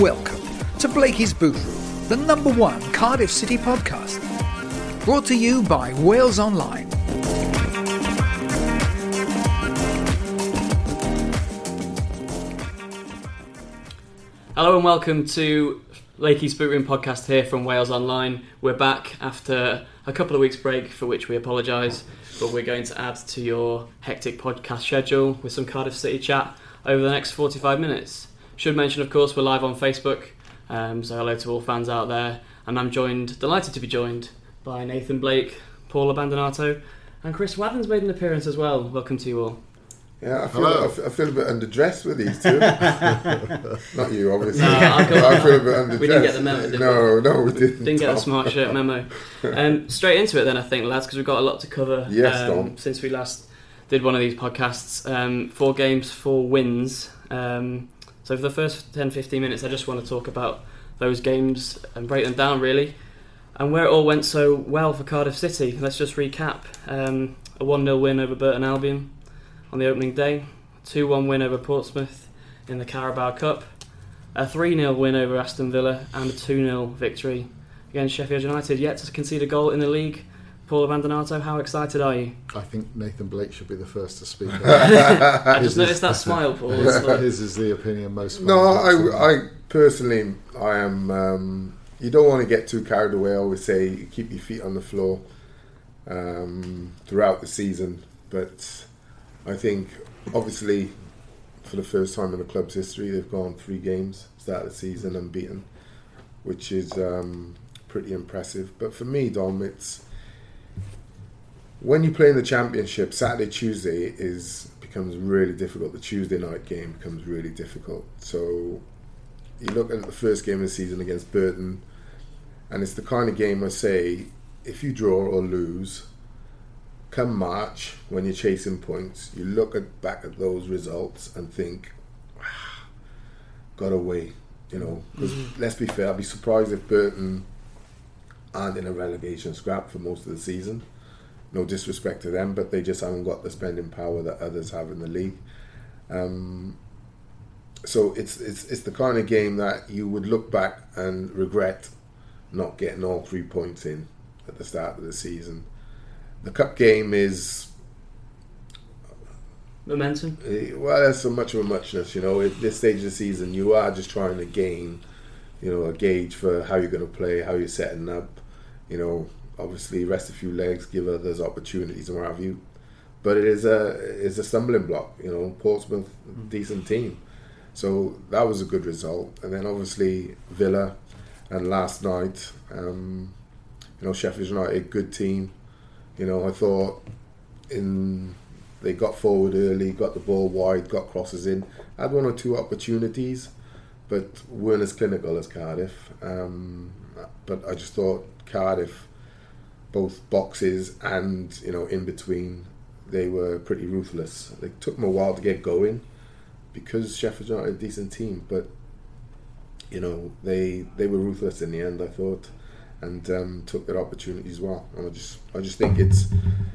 Welcome to Blakey's Boot Room, the number one Cardiff City podcast. Brought to you by Wales Online. Hello and welcome to Blakey's Boot Room podcast here from Wales Online. We're back after a couple of weeks break, for which we apologise, but we're going to add to your hectic podcast schedule with some Cardiff City chat over the next 45 minutes. Should mention, of course, we're live on Facebook, um, so hello to all fans out there. And I'm joined, delighted to be joined by Nathan Blake, Paul Abbandonato, and Chris Wathan's made an appearance as well. Welcome to you all. Yeah, I feel, I feel, I feel a bit underdressed with these two. Not you, obviously. No, I'll I feel a bit underdressed. We didn't get the memo, did we? no, no, we didn't. Didn't get the smart shirt memo. Um, straight into it then, I think, lads, because we've got a lot to cover Yes, um, since we last did one of these podcasts. Um, four games, four wins. Um, so for the first 10, 15 minutes, I just want to talk about those games and break them down, really, and where it all went so well for Cardiff City. Let's just recap. Um, a 1-0 win over Burton Albion on the opening day. 2-1 win over Portsmouth in the Carabao Cup. A 3-0 win over Aston Villa and a 2-0 victory against Sheffield United. Yet to concede a goal in the league. Paul Abbandonato, how excited are you? I think Nathan Blake should be the first to speak. I just noticed that smile, Paul. It's like- His is the opinion most. No, I, I personally, I am. Um, you don't want to get too carried away. I always say keep your feet on the floor um, throughout the season. But I think, obviously, for the first time in the club's history, they've gone three games start of the season unbeaten, which is um, pretty impressive. But for me, Dom, it's when you play in the championship, Saturday, Tuesday is becomes really difficult. The Tuesday night game becomes really difficult. So you look at the first game of the season against Burton, and it's the kind of game I say, if you draw or lose, come March when you're chasing points, you look at back at those results and think, "Ah, got away. You know, 'Cause let's be fair, I'd be surprised if Burton aren't in a relegation scrap for most of the season. No disrespect to them, but they just haven't got the spending power that others have in the league. Um, so it's it's it's the kind of game that you would look back and regret not getting all three points in at the start of the season. The cup game is Momentum. Eh, Well, there's so much of a muchness, you know. At this stage of the season, you are just trying to gain, you know, a gauge for how you're going to play, how you're setting up. You know, obviously, rest a few legs, give others opportunities, and what have you. But it is a it's a stumbling block, you know. Portsmouth, decent team, so that was a good result. And then obviously Villa, and last night, um, you know, Sheffield United, good team. You know, I thought in they got forward early, got the ball wide, got crosses in, had one or two opportunities, but weren't as clinical as Cardiff. Um, but I just thought Cardiff, both boxes and you know in between, they were pretty ruthless. It took them a while to get going because Sheffield United are a decent team, but you know they they were ruthless in the end. I thought. And um, took their opportunities well. And I just, I just think it's,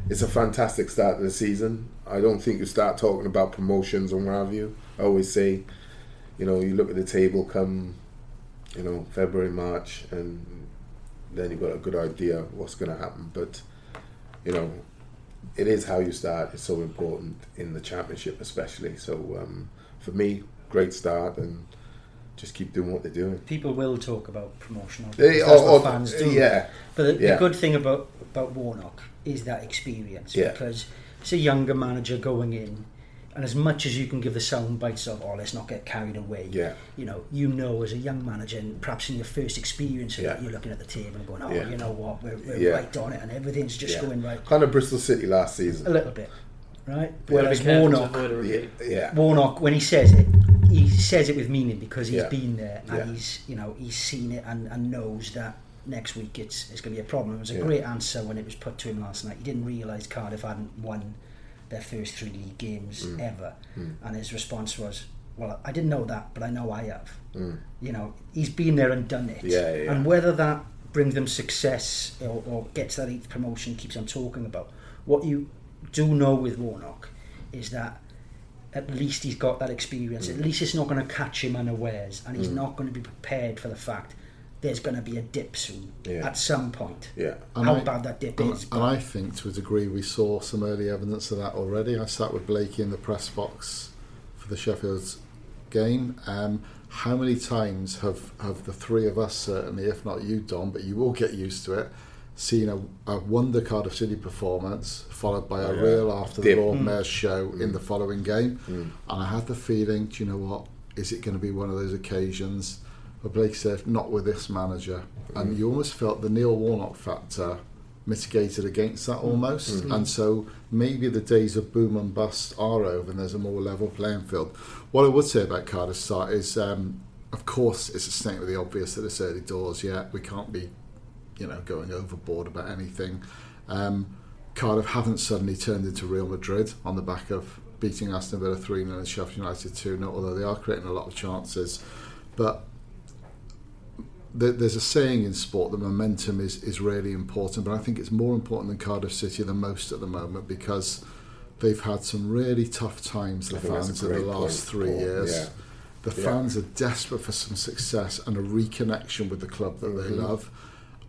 it's a fantastic start to the season. I don't think you start talking about promotions and what have you. I always say, you know, you look at the table come, you know, February, March, and then you've got a good idea what's going to happen. But, you know, it is how you start. It's so important in the championship, especially. So um, for me, great start and just keep doing what they're doing. people will talk about promotional. They- because that's or- or- fans do. yeah. But the, Yeah. the good thing about about Warnock is that experience Yeah. because it's a younger manager going in, And as much as you can give the sound bites of, oh, let's not get carried away. Yeah. You know, you know, as a young manager, and perhaps in your first experience of Yeah. it, you're looking at the table and going, oh, Yeah. you know what, we're, we're Yeah. right on it, and everything's just Yeah. going right. Kind of Bristol City last season. A little bit, right? Gotta Whereas careful Warnock, Yeah, yeah. Warnock, when he says it, he says it with meaning because he's Yeah. been there and Yeah. he's, you know, he's seen it and, and knows that next week it's it's going to be a problem. It was a Yeah. great answer when it was put to him last night. He didn't realise Cardiff hadn't won their first three league games Mm. ever, and his response was, "Well, I didn't know that, but I know I have." You know, he's been there and done it. Mm. Yeah, yeah. And whether that brings them success or, or gets that eighth promotion, keeps on talking about. What you do know with Warnock is that at least he's got that experience. Mm. At least it's not going to catch him unawares, and he's not going to be prepared for the fact there's going to be a dip soon Yeah. at some point. Yeah. And How I- bad that dip And, is. and I think to a degree we saw some early evidence of that already. I sat with Blakey in the press box for the Sheffield's game. Um, how many times have, have the three of us, certainly, if not you, Don, but you will get used to it, seen a, a wonder Cardiff City performance followed by a yeah. reel after Dip. the Lord Mayor's show in the following game? Mm. And I had the feeling, do you know what? Is it going to be one of those occasions? But Blake said, not with this manager. And you almost felt the Neil Warnock factor mitigated against that almost. And so maybe the days of boom and bust are over and there's a more level playing field. What I would say about Cardiff start is, um, of course, it's a statement of the obvious that it's early doors yet. We can't be, you know, going overboard about anything. Um, Cardiff haven't suddenly turned into Real Madrid on the back of beating Aston Villa 3 0 and Sheffield United 2 0, although they are creating a lot of chances. But there's a saying in sport that momentum is, is really important, but I think it's more important than Cardiff City the most at the moment because they've had some really tough times, the I think that's a fans, in the last three Paul. years. Yeah. The Yeah. fans are desperate for some success and a reconnection with the club that they Mhm. love.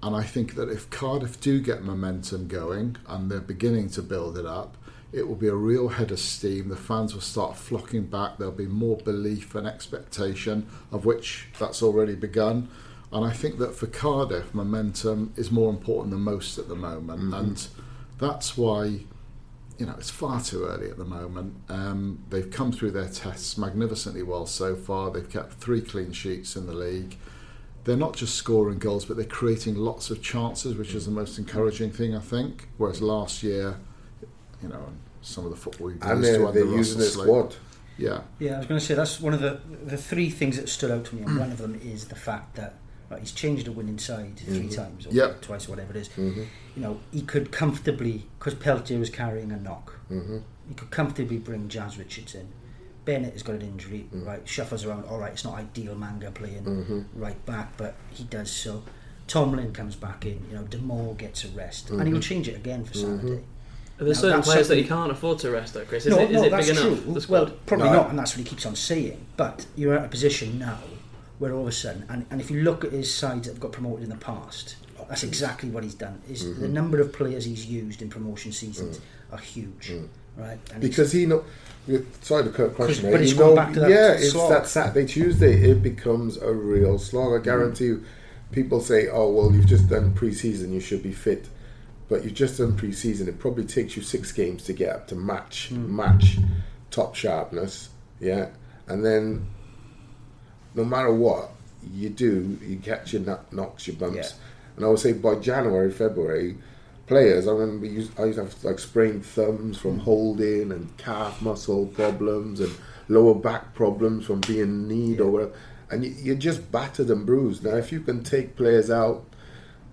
And I think that if Cardiff do get momentum going and they're beginning to build it up, it will be a real head of steam. The fans will start flocking back. There'll be more belief and expectation, of which that's already begun. And I think that for Cardiff, momentum is more important than most at the moment. And that's why you know, it's far too early at the moment. Um, they've come through their tests magnificently well so far. They've kept three clean sheets in the league. They're not just scoring goals, but they're creating lots of chances, which is the most encouraging thing, I think. Whereas last year, you know, some of the football you And used to they're, under using Russell their squad. Yeah, Yeah, I was going to say that's one of the the three things that stood out to me, and one of them is the fact that right, he's changed the winning side 3 times, or Yep. twice, or whatever it is. Mm-hmm. You know, he could comfortably because Peltier was carrying a knock. Mm-hmm. He could comfortably bring Jazz Richards in. Bennett has got an injury, Mm. right? Shuffles around. All right, it's not ideal. Manga playing Mm-hmm. right back, but he does so. Tomlin comes back in. You know, Damour gets a rest, and Mm-hmm. he'll change it again for Saturday. Are there Now, certain that's players that something- you can't afford to rest, though, Chris? Is no, it, is no, it that's big true. enough? The Well, probably No, not, and that's what he keeps on saying. But you're at a position now where all of a sudden, and, and if you look at his sides that have got promoted in the past, that's exactly what he's done. Is Mm-hmm. the number of players he's used in promotion seasons Mm. are huge, right? And Because he know. Sorry to cut Because- but it's know, back to that yeah, it's slog. that Saturday Tuesday. It becomes a real slog. I guarantee you. People say, "Oh, well, you've just done pre-season. You should be fit." But you've just done pre-season. It probably takes you six games to get up to match match top sharpness. Yeah, and then no matter what you do, you catch your kno- knocks, your bumps. Yeah. And I would say by January, February, players, I remember used, I used to have like sprained thumbs from mm. holding and calf muscle problems and lower back problems from being kneed or whatever. And you, you're just battered and bruised. Now, if you can take players out,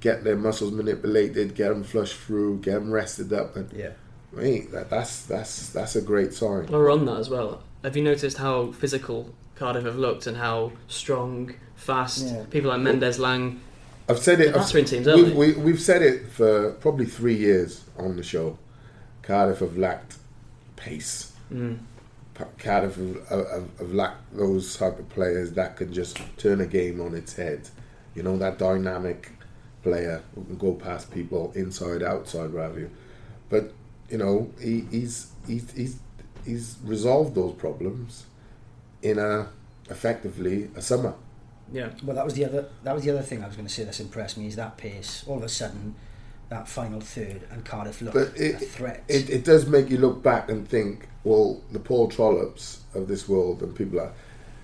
get their muscles manipulated, get them flushed through, get them rested up, and yeah, mate, that, that's that's that's a great sign. While we're on that as well, have you noticed how physical Cardiff have looked and how strong, fast Yeah. people like Mendez-Laing? I've said it. I've, teams, aren't we've, they? we, we've said it for probably three years on the show. Cardiff have lacked pace. Mm. Cardiff have, have, have lacked those type of players that can just turn a game on its head. You know that dynamic player who can go past people inside, outside, what have you. But you know he, he's he's he's he's resolved those problems in a effectively a summer. Yeah. well, that was the other that was the other thing I was going to say that's impressed me is that pace. All of a sudden, that final third and Cardiff looked But a it, threat. it it does make you look back and think well, the Paul Trollopes of this world and people are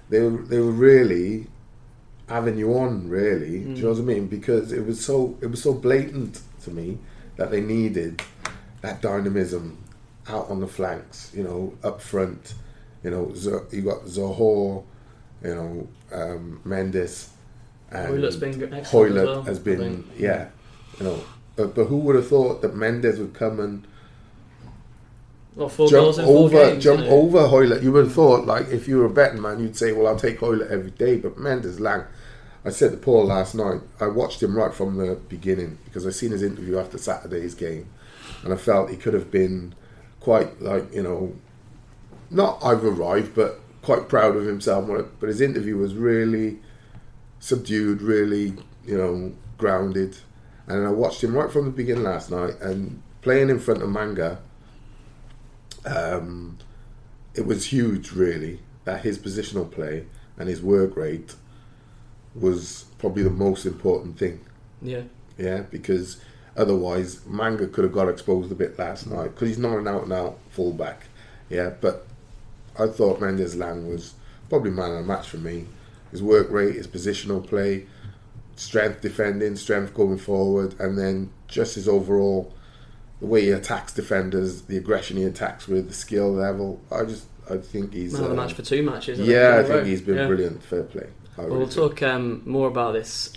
they were they were really having you on, really. Do you know what I mean? Because it was so it was so blatant to me that they needed that dynamism out on the flanks, you know, up front. You know, Z- you got Zohore, you know, um, Mendez, and Hoilett's been Hoilett well, has been, yeah, you know. But, but who would have thought that Mendez would come and Well, four jump goals in four over, games. jump over Hoilett? You would have thought, like, if you were a betting man, you'd say, "Well, I'll take Hoilett every day." But Mendez-Laing, I said to Paul last night, I watched him right from the beginning because I seen his interview after Saturday's game, and I felt he could have been quite like you know, not I've arrived, but quite proud of himself. But his interview was really subdued, really you know, grounded. And I watched him right from the beginning last night, and playing in front of Manga um, it was huge, really, that his positional play and his work rate was probably the most important thing. Yeah. Yeah, because otherwise Manga could have got exposed a bit last night because he's not an out and out fullback. Yeah, but I thought Mendez-Laing was probably man of the match for me. His work rate, his positional play, strength defending, strength going forward, and then just his overall the way he attacks defenders, the aggression he attacks with, the skill level. I just I think he's Man of the uh, match for two matches. Yeah, I think row. he's been Yeah. brilliant. Fair play. Well, really we'll think. talk um, more about this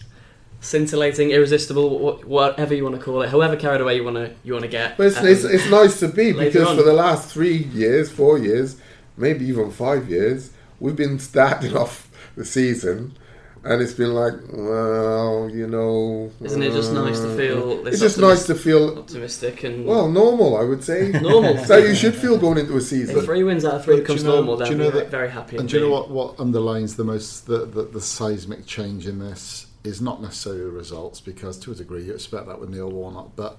scintillating, irresistible, whatever you want to call it, however carried away you want to you want to get. But it's, Um, it's, it's nice to be because for the last three years, four years, maybe even five years, we've been starting off the season, and it's been like, well, you know, Isn't it just nice to uh, feel this It's just nice to feel optimistic and well normal. I would say Normal. so you should feel going into a if season. three wins out of three But becomes you know- normal, do then you know we're that- very happy. And do you know what, what underlines the most the, the, the seismic change in this is not necessarily results because to a degree you expect that with Neil Warnock, but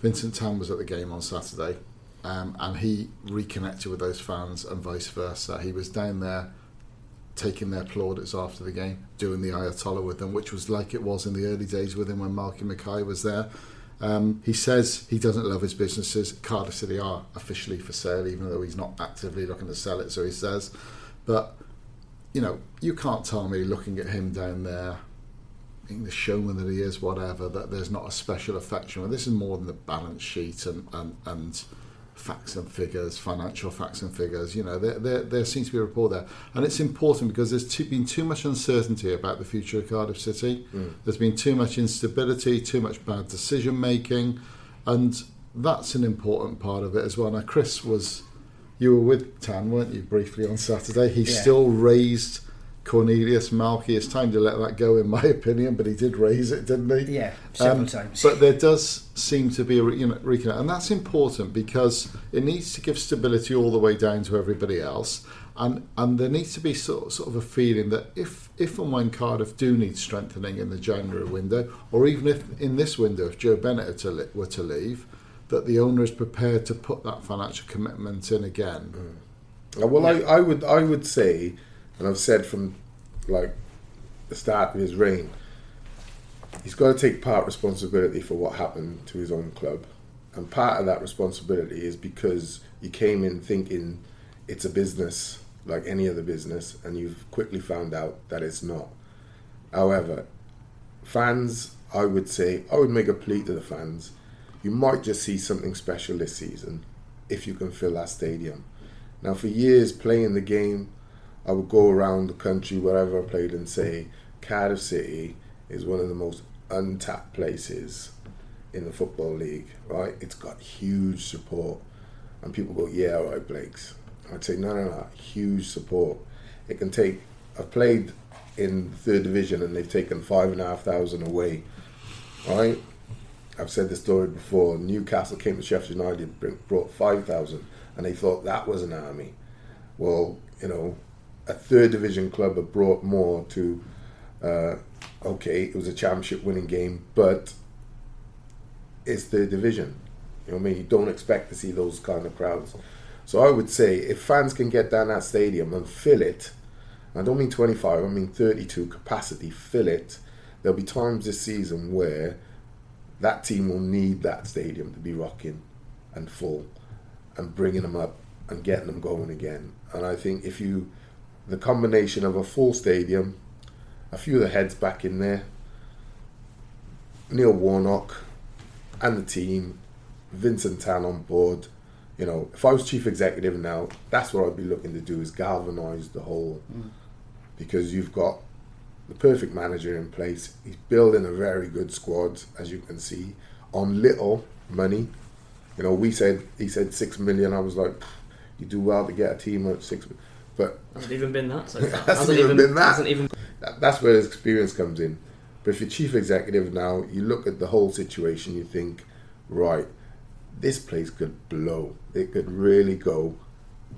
Vincent Tan was at the game on Saturday um, and he reconnected with those fans and vice versa. He was down there taking their plaudits after the game, doing the Ayatollah with them, which was like it was in the early days with him when Malky Mackay was there. Um, he says he doesn't love his businesses. Cardiff City are officially for sale, even though he's not actively looking to sell it, so he says. But you know, you can't tell me looking at him down there, being the showman that he is, whatever, that there's not a special affection. Well, this is more than the balance sheet and, and, and facts and figures, financial facts and figures. You know, there, there, there seems to be a rapport there. And it's important because there's too, been too much uncertainty about the future of Cardiff City. Mm. There's been too much instability, too much bad decision making. And that's an important part of it as well. Now, Chris was, you were with Tan, weren't you, briefly on Saturday? He Yeah. still raised Cornelius Malky. It's time to let that go, in my opinion, but he did raise it, didn't he? Yeah, several Um, times. But there does seem to be a re- you know, reconnect, and that's important because it needs to give stability all the way down to everybody else, and and there needs to be sort sort of a feeling that if if and when Cardiff do need strengthening in the January window, or even if in this window, if Joe Bennett were to, li- were to leave, that the owner is prepared to put that financial commitment in again. Uh, Well, I, I would I would say, and I've said from like the start of his reign, he's got to take part responsibility for what happened to his own club, and part of that responsibility is because you came in thinking it's a business like any other business, and you've quickly found out that it's not. However, fans, I would say, I would make a plea to the fans. You might just see something special this season if you can fill that stadium. Now, for years playing the game, I would go around the country wherever I played and say Cardiff City is one of the most untapped places in the football league. Right? It's got huge support, and people go, "Yeah, all right, Blakes." I'd say, "No, no, no, huge support. It can take." I've played in third division, and they've taken five and a half thousand away. Right? I've said this story before. Newcastle came to Sheffield United, brought 5,000, and they thought that was an army. Well, you know, a third division club have brought more to, uh, okay, it was a championship winning game, but it's third division. You know what I mean? You don't expect to see those kind of crowds. So I would say if fans can get down that stadium and fill it, I don't mean 25, I mean 32 capacity, fill it, there'll be times this season where that team will need that stadium to be rocking and full and bringing them up and getting them going again. And I think if you, the combination of a full stadium, a few of the heads back in there, Neil Warnock and the team, Vincent Tan on board. You know, if I was chief executive now, that's what I'd be looking to do is galvanise the whole, mm. because you've got the perfect manager in place. He's building a very good squad, as you can see, on little money. You know, we said he said six million. I was like, you do well to get a team at six, but Hasn't even been that so far. Hasn't even been that. Hasn't even. that, that's where experience comes in. But if you're chief executive now, you look at the whole situation, you think, right, this place could blow. It could really go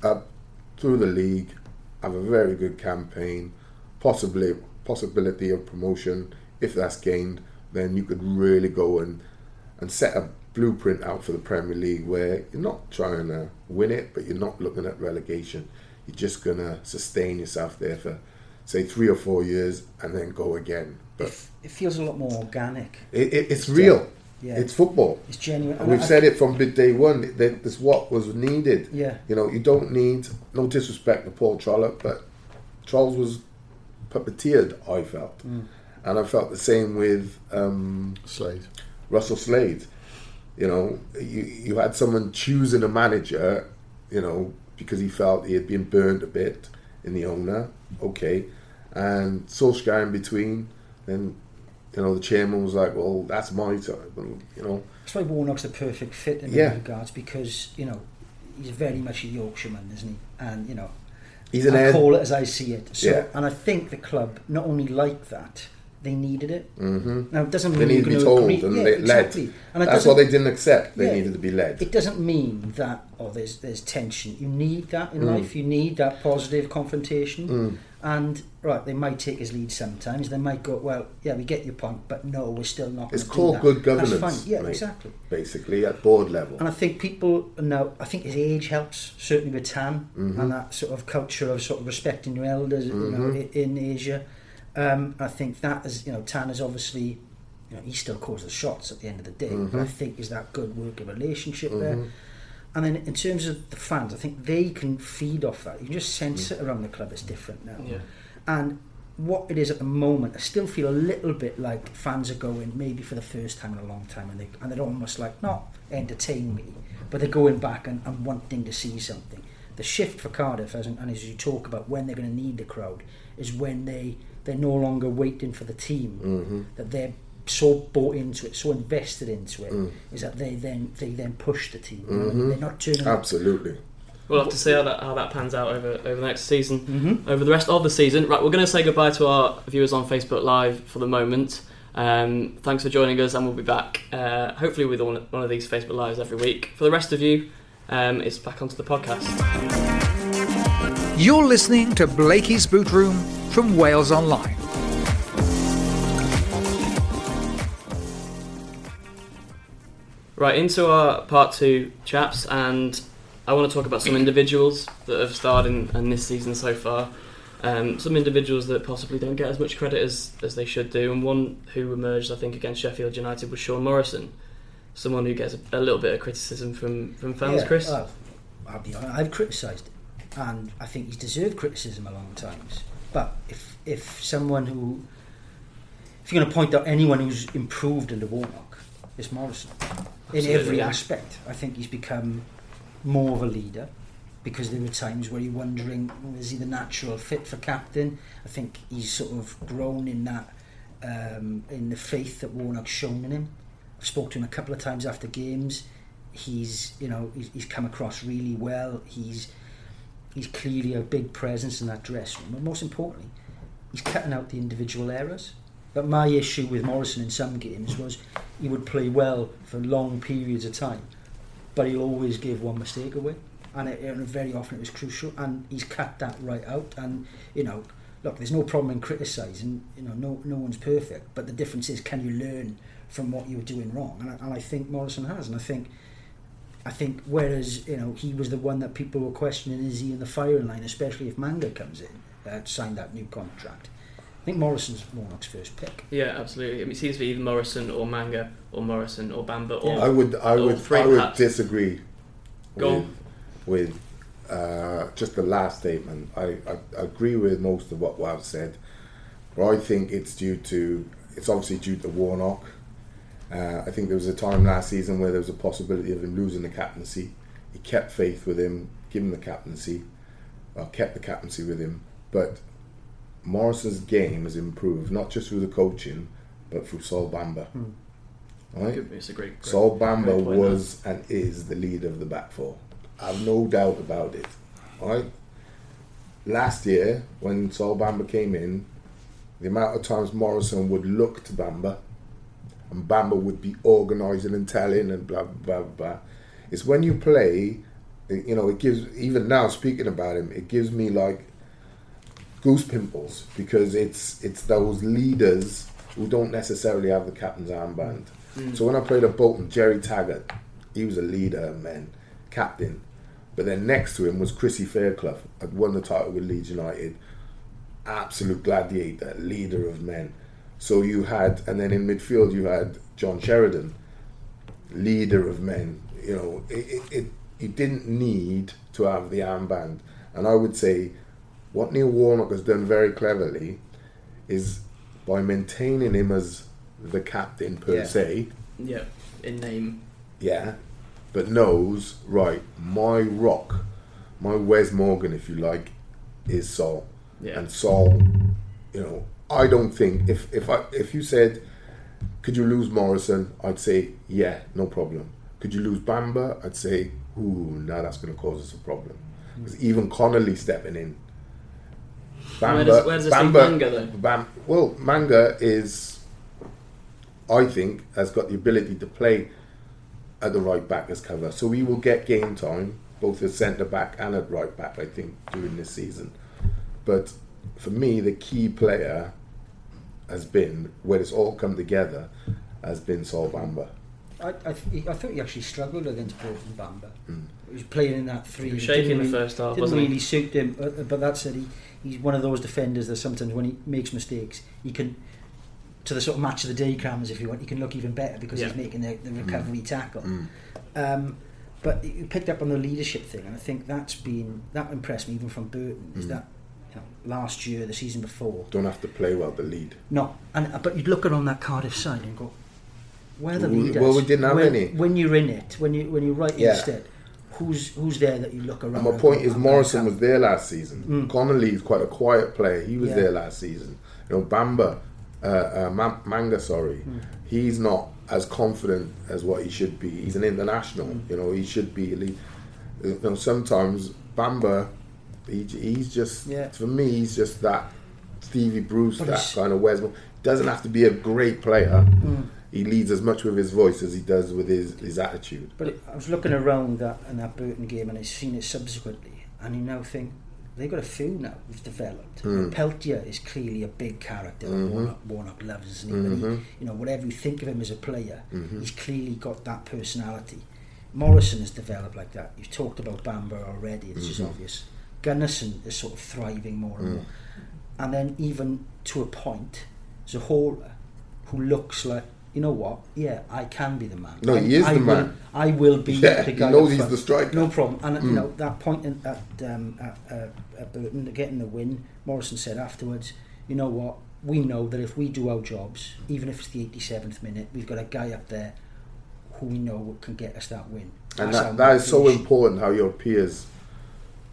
up through the league, have a very good campaign, possibly possibility of promotion. If that's gained, then you could really go and and set a blueprint out for the Premier League where you're not trying to win it, but you're not looking at relegation. You're just gonna sustain yourself there for say three or four years and then go again. But It feels a lot more organic. it, it, it's real. Yeah. It's football. It's genuine. And And we've I- said it from bit day one that this what was needed. Yeah. You know, you don't need no disrespect to Paul Trollope, but Trolls was puppeteered. I felt, Mm. and I felt the same with um, Slade. Russell Slade. You know, you you had someone choosing a manager, you know, because he felt he had been burned a bit in the owner. Okay, and Solskjaer in between. Then, you know, the chairman was like, "Well, that's my time." And, you know, That's why Warnock's the perfect fit in Yeah. regards because you know he's very much a Yorkshireman, isn't he? And you know, he's an I call it as I see it. So, Yeah. and I think the club not only like that, they needed it. hmm Now it doesn't They mean need you're to be told agree. and yeah, they exactly. led. And That's what they didn't accept. They Yeah. needed to be led. It doesn't mean that oh, there's there's tension. You need that in Mm. life. You need that positive confrontation. Mm. And right, they might take his lead sometimes. They might go, well, yeah, we get your point, but no, we're still not. It's called do that. good governance, That's fine. Yeah, mate. exactly. Basically, at board level. And I think people now, I think his age helps, certainly with Tan, Mhm. and that sort of culture of sort of respecting your elders, you know, Mhm. in Asia. Um, I think that is, you know, Tan is obviously, you know, he still calls the shots at the end of the day, but I think is that good working relationship there. Mhm. And then in terms of the fans, I think they can feed off that. You can just sense Mm. it around the club, it's different now. Yeah. And what it is at the moment, I still feel a little bit like fans are going maybe for the first time in a long time, and they and they're almost like not entertain me, but they're going back and, and wanting to see something. The shift for Cardiff, as and as you talk about when they're going to need the crowd, is when they they're no longer waiting for the team, Mhm. that they're so bought into it, so invested into it, Mm. is that they then they then push the team. You know, Mhm. They're not turning up Absolutely. We'll have to see how that how that pans out over over the next season. Mhm. over the rest of the season. Right, we're going to say goodbye to our viewers on Facebook Live for the moment. Um, thanks for joining us, and we'll be back uh, hopefully with one, one of these Facebook Lives every week. For the rest of you, um, it's back onto the podcast. You're listening to Blakey's Boot Room from Wales Online. Right, into our part two, chaps, and I want to talk about some individuals that have starred in, in this season so far. Um, some individuals that possibly don't get as much credit as, as they should do, and one who emerged, I think, against Sheffield United was Sean Morrison, someone who gets a, a little bit of criticism from, from fans, Yeah, Chris. I've, I'll be honest, I've criticised him, and I think he's deserved criticism a long times. But if if someone who, if you're going to point out anyone who's improved under Warnock, it's Morrison. In every aspect, I think he's become more of a leader. Because there were times where you're wondering, well, is he the natural fit for captain? I think he's sort of grown in that, um, in the faith that Warnock's shown in him. I've spoken to him a couple of times after games he's you know he's, he's come across really well he's he's clearly a big presence in that dressing room but most importantly he's cutting out the individual errors. But my issue with Morrison in some games was he would play well for long periods of time but he'll always give one mistake away. And, it, and very often it was crucial and he's cut that right out. And you know look there's no problem in criticising you know no, no one's perfect but the difference is can you learn from what you were doing wrong? And I, and I think Morrison has and I think I think whereas you know he was the one that people were questioning is he in the firing line, especially if Manga comes in, uh, signed that new contract. I think Morrison's Warnock's first pick. Yeah, absolutely. I mean, it seems to be either Morrison or Manga or Morrison or Bamba or Yeah. I would I Or would I would perhaps. disagree Go with, with uh, just the last statement. I, I, I agree with most of what Wav said, but I think it's due to it's obviously due to Warnock. Uh, I think there was a time last season where there was a possibility of him losing the captaincy. He kept faith with him, given the captaincy, well, kept the captaincy with him. But Morrison's game has improved not just through the coaching, but through Sol Bamba. Hmm. Right? It's a great. great Sol Bamba great was and is the leader of the back four. I've no doubt about it. Right? Last year, when Sol Bamba came in, the amount of times Morrison would look to Bamba and Bamba would be organising and telling and blah, blah, blah, blah. It's when you play, you know, it gives, even now speaking about him, it gives me like goose pimples because it's it's those leaders who don't necessarily have the captain's armband. Hmm. So when I played at Bolton, Gerry Taggart, he was a leader, man, captain. But then next to him was Chrissy Fairclough, had won the title with Leeds United, absolute gladiator, leader of men. So you had, and then in midfield you had John Sheridan, leader of men. You know, it, it, it you didn't need to have the armband. And I would say what Neil Warnock has done very cleverly is by maintaining him as the captain per Yeah. se, Yeah, in name. yeah, but knows, right, my rock, my Wes Morgan, if you like, is Sol. Yeah. And Sol, you know, I don't think if if I if you said, could you lose Morrison? I'd say yeah, no problem. Could you lose Bamba? I'd say, ooh, now that's going to cause us a problem. Hmm. Because even Connolly stepping in. Where does- where does this leave Manga, though? Bam, well, Manga is, I think, has got the ability to play at the right back as cover. So we will get game time, both as centre back and at right back, I think, during this season. But for me, the key player has been, where it's all come together, has been Sol Bamba. I, I, th- I thought he actually struggled against Bolton Bamba. Hmm. He was playing in that three. He was It shaking didn't the first half, Didn't wasn't he? really suit him. But, but that said, he, he's one of those defenders that sometimes when he makes mistakes, he can, to the sort of match of the day crammers, if you want, he can look even better because Yeah. he's making the, the hmm. recovery tackle. Hmm. Um, but you picked up on the leadership thing, and I think that's been that impressed me even from Burton. Is that you know, last year, the season before, Don't have to play well to lead. no, and uh, but you'd look around that Cardiff side and go, "Where are the leaders?" well, we didn't have when, any. When you're in it, when you when you're right Yeah. instead, who's who's there that you look around? And my point go, is, Morrison was there last season. Mm. Connolly is quite a quiet player. He was Yeah. there last season. You know, Bamba, uh, uh, Ma- Manga, sorry, mm. he's not as confident as what he should be. He's an mm. international. You know, he should be. You know, sometimes Bamba, he, he's just Yeah. for me, he's just that Stevie Bruce, But that kind of Wes. Doesn't have to be a great player. He leads as much with his voice as he does with his, his attitude. But I was looking around that in that Burton game and I've seen it subsequently, and you now think they've got a few now who've developed. Hmm. Peltier is clearly a big character Mm-hmm. Warnock, Warnock loves, isn't he? But he- you know, whatever you think of him as a player, Mm-hmm. he's clearly got that personality. Morrison has developed like that. You've talked about Bamba already, it's Mm-hmm. just obvious. Gunnarsson is sort of thriving more Mm. and more. And then even to a point, Zohore, who looks like, you know what, yeah, I can be the man. No, I, he is I the will, man. I will be Yeah, the he knows he's front. the striker. No problem. And you Mm. know that point in, at um, at, uh, at Burton getting the win, Morrison said afterwards, you know what, we know that if we do our jobs, even if it's the 87th minute, we've got a guy up there who we know can get us that win. And That's that, that we so important how your peers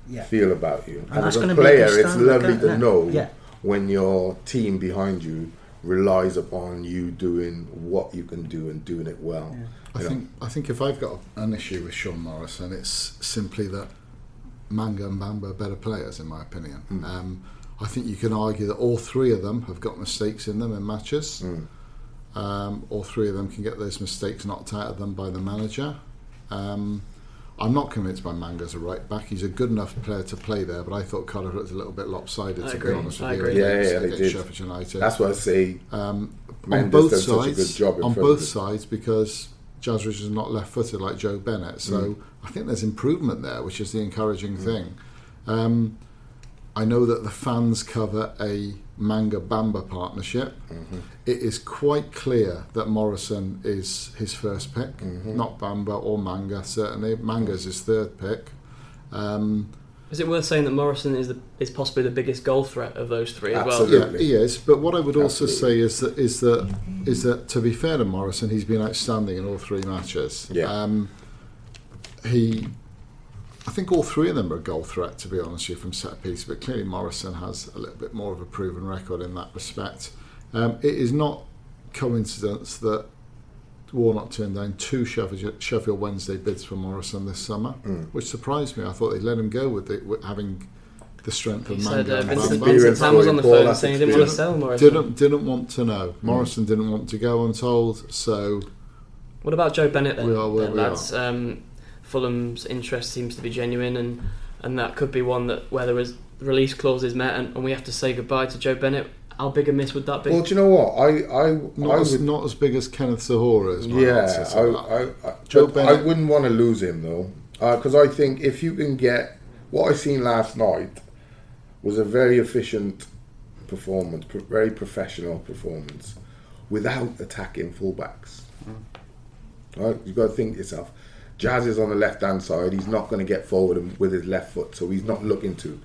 Yeah. feel about you. And, that's as a gonna be a player, it's lovely to know Yeah. when your team behind you relies upon you doing what you can do and doing it well. I know? think I think if I've got an issue with Sean Morrison, it's simply that Manga and Bamba are better players, in my opinion. Hmm. Um, I think you can argue that all three of them have got mistakes in them in matches. Hmm. Um, all three of them can get those mistakes knocked out of them by the manager. Um, I'm not convinced by Manga as a right back. He's a good enough player to play there, but I thought Cardiff looked a little bit lopsided, I to agree. be honest with I you. agree. Yeah, against- yeah, they did. Sheffield United That's what I say um, on both done such a sides. good job in on both sides because Jasrich is not left-footed like Joe Bennett. So Mm. I think there's improvement there, which is the encouraging thing. Um, I know that the fans cover a Manga Bamba partnership. Mm-hmm. It is quite clear that Morrison is his first pick, Mm-hmm. not Bamba or Manga. Certainly, Manga's his third pick. Um, Is it worth saying that Morrison is the, is possibly the biggest goal threat of those three as well? Absolutely. Yeah, he is. But what I would also Absolutely. say is that is that is that to be fair to Morrison, he's been outstanding in all three matches. Yeah. Um, he, I think all three of them are a goal threat. To be honest, with you from set piece, but clearly Morrison has a little bit more of a proven record in that respect. Um, it is not coincidence that Warnock turned down two Sheffield, Sheffield Wednesday bids for Morrison this summer, Mm. which surprised me. I thought they'd let him go with, the, with having the strength He of said Manga uh, and Vincent, Bamba. Experience Vincent Tan was on the phone saying he didn't want to experience. sell Morrison. didn't didn't want to know. Morrison didn't want to go. I'm told. So What about Joe Bennett then? We are where then, we lads? Um, Fulham's interest seems to be genuine, and and that could be one that where there was release clauses met, and, and we have to say goodbye to Joe Bennett. How big a miss would that be? Well, do you know what? I I not I as would, not as big as Kenneth Zohore is. my yeah, answer to I. I, I, Joe but I wouldn't want to lose him though, uh, because I think if you can get what I seen last night was a very efficient performance, pro- very professional performance, without attacking fullbacks. Mm. Right, you've got to think to yourself. Jazz is on the left hand side. He's not going to get forward with his left foot, so he's not looking to.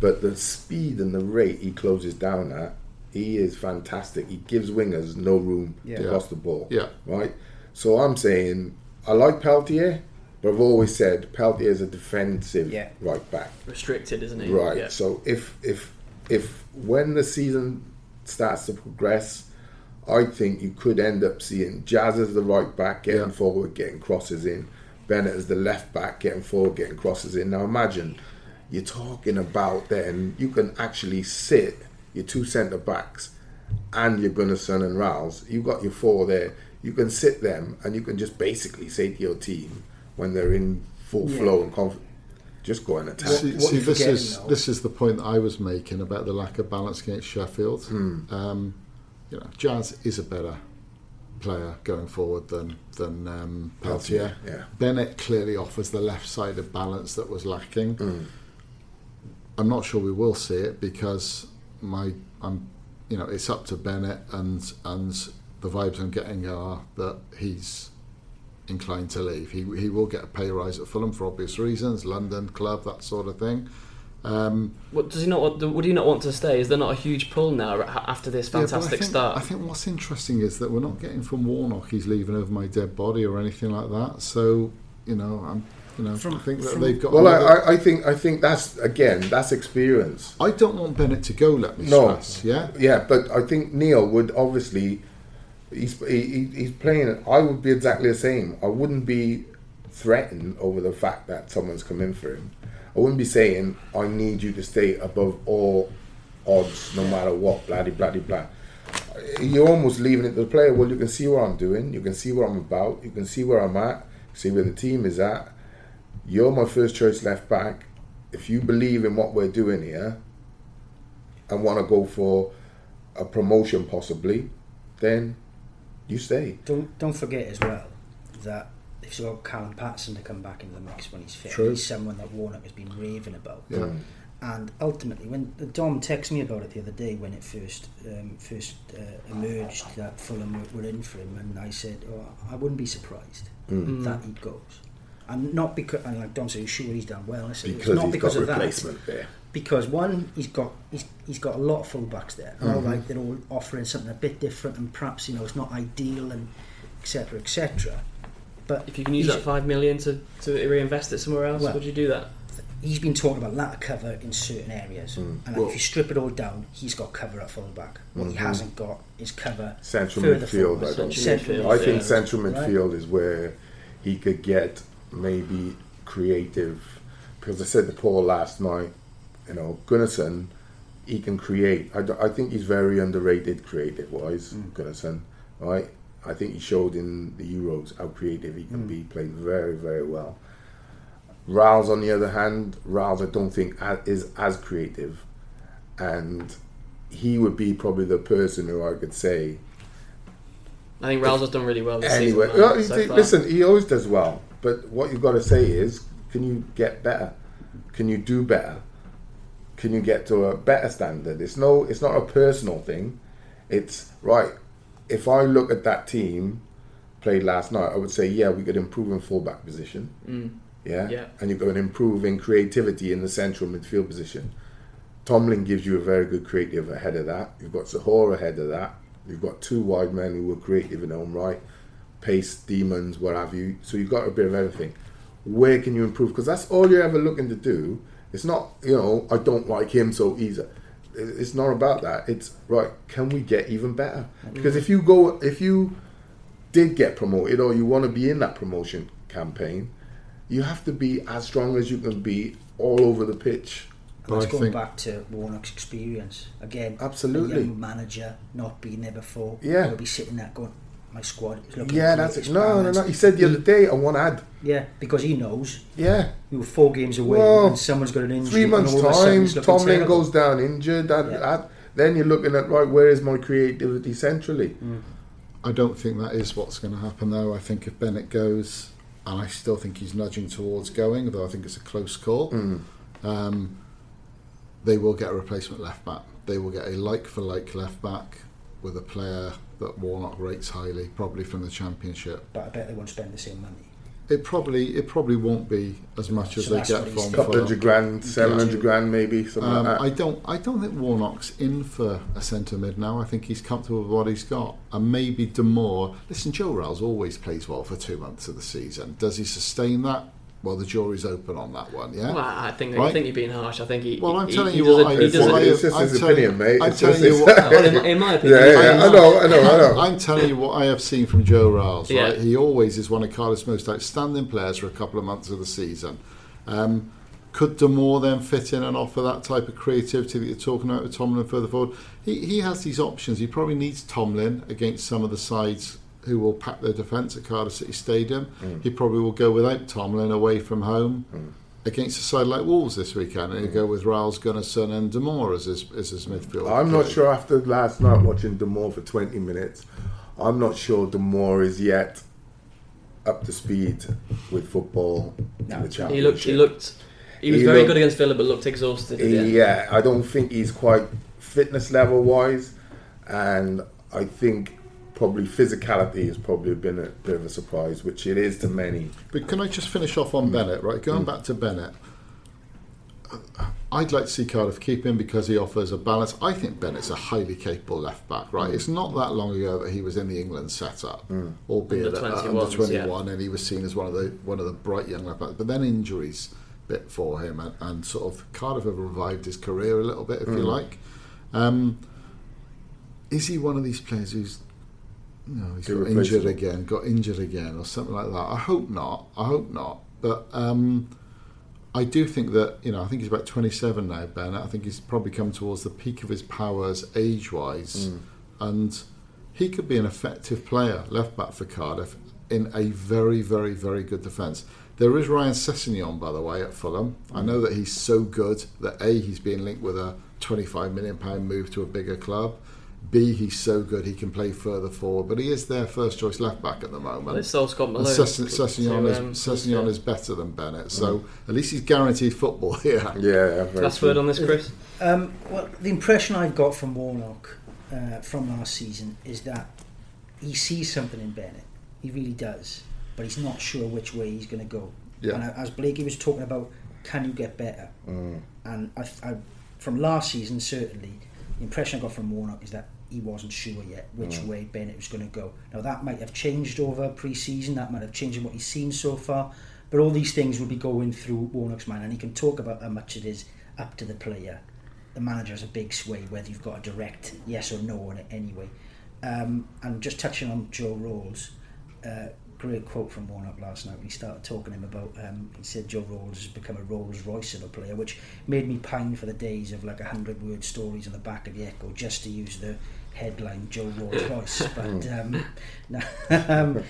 But the speed and the rate he closes down at, he is fantastic. He gives wingers no room Yeah. to cross the ball. Yeah. Right. So I'm saying I like Peltier, but I've always said Peltier is a defensive Yeah. right back. Restricted, isn't he? Right. Yeah. So if if if when the season starts to progress, I think you could end up seeing Jazz as the right back getting Yeah. forward, getting crosses in. Bennett as the left back getting forward, getting crosses in. Now imagine you're talking about then you can actually sit your two centre backs and your Gunnarsson and Ralls. You've got your four there. You can sit them and you can just basically say to your team when they're in full Yeah. flow and confidence, just go and attack. See, what see, this is though- this is the point that I was making about the lack of balance against Sheffield. Hmm. Um, you know, Jazz is a better player going forward than than um, Peltier. yeah. Bennett clearly offers the left side of balance that was lacking. Hmm. I'm not sure we will see it because my I'm you know it's up to Bennett and and the vibes I'm getting are that he's inclined to leave. He he will get a pay rise at Fulham for obvious reasons, London club that sort of thing. Um, What does he not want? Would he not want to stay? Is there not a huge pull now after this yeah, I fantastic think- start? I think what's interesting is that we're not getting from Warnock he's leaving over my dead body or anything like that. So you know I'm you know From- I think that from- they've got. Well, I, I, I think I think that's again that's experience. I don't want Bennett to go. Let me No. stress. Yeah. Yeah, but I think Neil would obviously he's he, he- he's playing. I would be exactly the same. I wouldn't be threatened over the fact that someone's come in for him. I wouldn't be saying I need you to stay above all odds, no matter what. Bloody bloody blah. You're almost leaving it to the player. Well, you can see what I'm doing. You can see what I'm about. You can see where I'm at. See where the team is at. You're my first choice left back. If you believe in what we're doing here, and want to go for a promotion possibly, then you stay. Don't don't forget as well that if you've got Callum Paterson to come back into the mix when he's fit, True. he's someone that Warnock has been raving about. Yeah. And ultimately, when Dom texted me about it the other day when it first um, first uh, emerged that Fulham were, were in for him, and I said, oh, I wouldn't be surprised Mm. that he goes. And not because, and like Dom said, sure he's done well. I said, it's Because not he's because got of that replacement there. because one, he's got he's, he's got a lot of fullbacks there. And all Mm-hmm. right, they're all offering something a bit different, and perhaps you know it's not ideal, and etc. etc. But if you can use he's, that five million to, to reinvest it somewhere else, Well- would you do that? he's been talking about latter cover in certain areas, Mm. and Well- if you strip it all down, he's got cover at fullback. What he hasn't got is cover Mm-hmm. Central midfield, forward. I don't Central Central midfield. I think Yeah. central Right. midfield is where he could get maybe creative. Because I said to Paul last night, you know, Gunnarsson, he can create. I think he's very underrated creative wise, Mm. Gunnarsson, right? I think he showed in the Euros how creative he Mm. can be, played very, very well. Ralls, on the other hand, Ralls I don't think is as creative, and he would be probably the person who I could say I think Ralls has done really well this Anyway, season. well, so listen, he always does well. But what you've got to say is, can you get better? Can you do better? Can you get to a better standard? It's no, it's not a personal thing. It's right. If I look at that team played last night, I would say, yeah, we could improve in fullback position. Mm. Yeah? Yeah. And you've got an improving creativity in the central midfield position. Tomlin gives you a very good creative ahead of that. You've got Zohore ahead of that. You've got two wide men who were creative in their own right, pace, demons, what have you. So you've got a bit of everything. Where can you improve? Because that's all you're ever looking to do. It's not, you know, I don't like him, so he's. A, it's not about that. It's right. Can we get even better? Mm-hmm. Because if you go, if you did get promoted, or you want to be in that promotion campaign, you have to be as strong as you can be all over the pitch. And that's I going think- back to Warnock's experience again. Absolutely. a young manager not being there before. Yeah. he'll be sitting there going, "My squad is looking Yeah, that's it. No, no, no. He said the other day, I want ad. Yeah, because he knows Yeah. we were four games away Well, and someone's got an injury. Three months' all of a sudden time, it's Tomlin goes down injured. That, Yeah. that, then you're looking at, right, where is my creativity centrally? I don't think that is what's going to happen, though. I think if Bennett goes, and I still think he's nudging towards going, though I think it's a close call, um, they will get a replacement left back. They will get a like for like left back with a player that Warnock rates highly, probably from the Championship. But I bet they won't spend the same money. It probably it probably won't be as much as So they get what he's from thinking. couple hundred grand, seven hundred grand, maybe something Um, like I don't. I don't think Warnock's in for a centre mid now. I think he's comfortable with what he's got, and maybe Damour. Listen, Joe Ralls always plays well for two months of the season. Does he sustain that? Well, the jury's open on that one. Yeah. Well, I think I think you're being harsh. I think he. Well, I'm he, telling he you does what a- I- he it's, does what a- I- it's just I'm his telling- opinion, mate. I'm It's telling just you what- Well, in, in my opinion, yeah, yeah, he's- I know, I know, I know. I'm telling you what I have seen from Joe Ralls. Yeah. Right, he always is one of Cardiff's most outstanding players for a couple of months of the season. Um, could Damour then fit in and offer that type of creativity that you're talking about with Tomlin further forward? He, he has these options. He probably needs Tomlin against some of the sides who will pack their defence at Cardiff City Stadium. Mm. He probably will go without Tomlin away from home. Against a side like Wolves this weekend, and he'll go with Ralls, Gunnarsson, and Damour as his, as his midfield. I'm not sure after last night watching Damour for 20 minutes, I'm not sure Damour is yet up to speed with football in the he looked. He looked. He was He very looked- good against Villa, but looked exhausted. at the end. Yeah, I don't think he's quite fitness level wise, and I think probably physicality has probably been a bit of a surprise, which it is to many. But can I just finish off on mm. Bennett, right? Going mm. back to Bennett, I'd like to see Cardiff keep him because he offers a balance. I think Bennett's a highly capable left back, right? Mm. It's not that long ago that he was in the England setup, albeit Under at, at 21s, under 21, and he was seen as one of the one of the bright young left backs. But then injuries bit for him, and, and sort of Cardiff have revived his career a little bit, if you like. Um, is he one of these players who's no, he's got injured again, got injured again, or something like that. I hope not. I hope not. But um, I do think that you know. I think he's about twenty-seven now, Ben. I think he's probably come towards the peak of his powers age-wise, and he could be an effective player, left back for Cardiff, in a very, very, very good defence. There is Ryan Sessegnon, by the way, at Fulham. I know that he's so good that a he's being linked with a twenty-five million pound move to a bigger club. B, he's so good he can play further forward, but he is their first choice left back at the moment. Well, they Scott Malone. Sess- to- Sessegnon, to, is, um, yeah. is better than Bennett, so at least he's guaranteed football here. Yeah, very Last true. word on this, Chris. Um, well, the impression I've got from Warnock uh, from last season is that he sees something in Bennett. He really does, but he's not sure which way he's going to go. Yeah. And as Blakey was talking about, can you get better? And I, I, from last season, certainly, the impression I got from Warnock is that he wasn't sure yet which way Bennett was going to go. Now that might have changed over pre-season. That might have changed in what he's seen so far. But all these things will be going through Warnock's mind, and he can talk about how much it is up to the player. The manager has a big sway whether you've got a direct yes or no on it anyway. Um, and just touching on Joe Ralls, uh, great quote from Warnock last night when he started talking to him about. Um, he said Joe Ralls has become a Rolls Royce of a player, which made me pine for the days of like a hundred word stories on the back of the Echo just to use the headline Joe Rolls Royce. but um, no, um,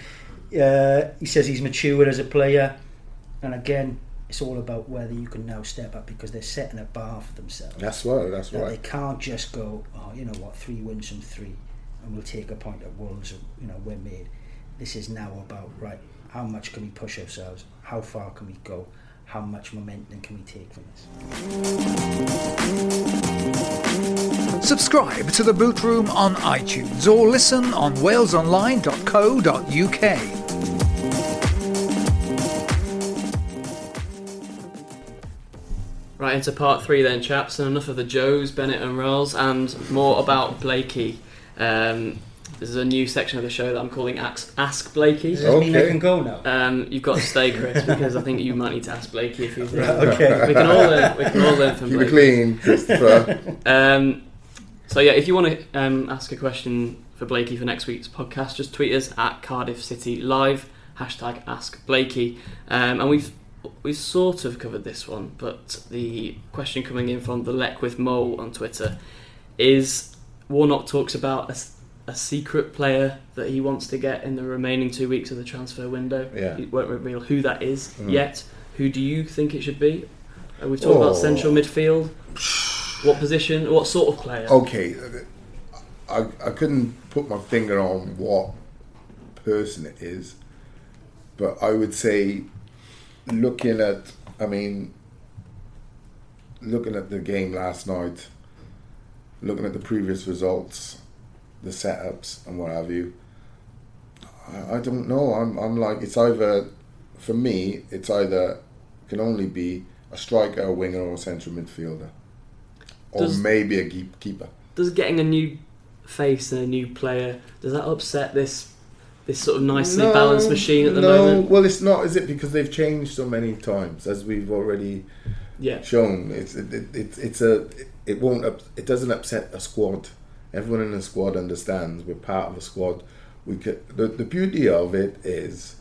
uh, he says he's matured as a player, and again. It's all about whether you can now step up because they're setting a bar for themselves That's right. That's that they can't just go, oh, you know what, three wins from three, and we'll take a point at Wolves. You know, we're made. This is now about right. How much can we push ourselves? How far can we go? how much momentum can we take from this? Subscribe to The Boot Room on iTunes or listen on walesonline.co.uk. Right into part three then, chaps, and enough of the Joes, Bennett, and Rolls, and more about Blakey. Um, this is a new section of the show that I'm calling Ask, Ask Blakey. Does this mean I Okay. can go now? Um, you've got to stay, Chris, because I think you might need to ask Blakey if he's. there. okay. We can all learn. We can all learn from Keep it Blakey. clean, Christopher. Um, so yeah, if you want to um, ask a question for Blakey for next week's podcast, just tweet us at Cardiff City Live hashtag Ask Blakey, um, and we've we've sort of covered this one, but the question coming in from the Leckwith Mole on Twitter is Warnock talks about a, s- a secret player that he wants to get in the remaining two weeks of the transfer window. Yeah. He won't reveal who that is Mm. yet. Who do you think it should be? Uh, we've talked about Oh. central midfield. What position? What sort of player? Okay, I, I couldn't put my finger on what person it is, but I would say, looking at, I mean, looking at the game last night, looking at the previous results, the setups and what have you, I, I don't know. I'm, I'm like, it's either, for me, it's either, can only be a striker, a winger, or a central midfielder. Or Does- maybe a keep, keeper. Does getting a new face and a new player does that upset this this sort of nicely No, balanced machine at the no, moment? well, it's not, is it? Because they've changed so many times, as we've already Yeah. shown. It's it, it, it's it's a it won't up, it doesn't upset a squad. Everyone in the squad understands we're part of a squad. We could, the the beauty of it is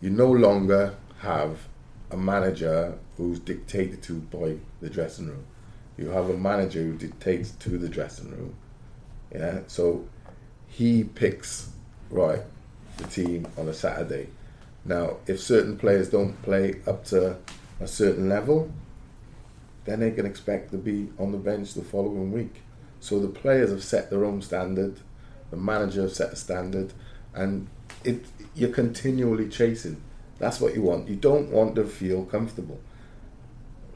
you no longer have a manager who's dictated to by the dressing room. You have a manager who dictates to the dressing room. Yeah, so he picks right the team on a Saturday. Now, if certain players don't play up to a certain level, then they can expect to be on the bench the following week. So the players have set their own standard, the manager have set a standard, and it you're continually chasing. That's what you want. You don't want to feel comfortable.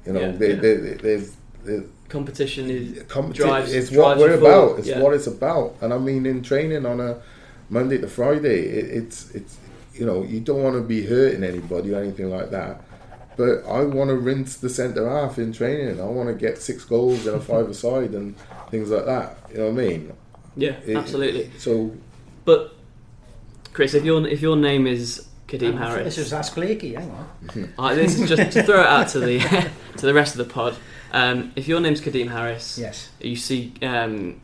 You know, Yeah, they, yeah. They, they, there's, there's. Competition is competition. drives- it's drives what we're you forward, about. It's yeah. what it's about. And I mean, in training on a Monday to Friday, it, it's it's you know you don't want to be hurting anybody or anything like that. But I want to rinse the centre half in training. I want to get six goals and a five aside and things like that. You know what I mean? yeah, It- absolutely. So But Chris, if your if your name is Kadeem This Harris, was Ask Blakey, hang on. uh, this is just to throw it out to the to the rest of the pod. Um, if your name's Kadeem Harris, Yes. you see um,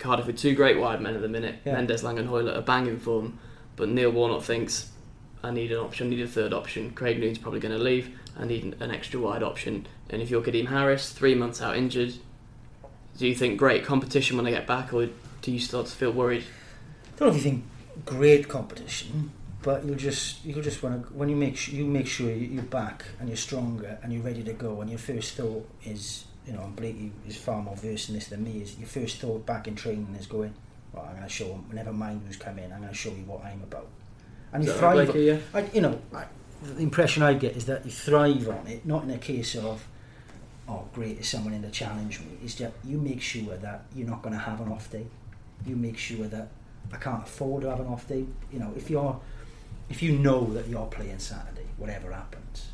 Cardiff with two great wide men at the minute. Yeah. Mendez-Laing, and Hoilett are banging form, but Neil Warnock thinks I need an option, I need a third option. Craig Noone's probably going to leave. I need an- an extra wide option. And if you're Kadeem Harris, three months out injured, do you think great competition when I get back, or do you start to feel worried? I don't know if you think great competition, but you'll just you'll just want to when you make su- you make sure you- you're back and you're stronger and you're ready to go. And your first thought is, you know, and Blakey is far more versed in this than me. Is your first thought back in training is going, well, I'm going to show him. Never mind who's come in. I'm going to show you what I'm about. And you Is that right, thrive. Blakey, yeah? I, you know, I, the impression I get is that you thrive on it, not in a case of, oh, great, is someone in to challenge me. is just you make sure that you're not going to have an off day. You make sure that I can't afford to have an off day. You know, if you're, if you know that you're playing Saturday, whatever happens,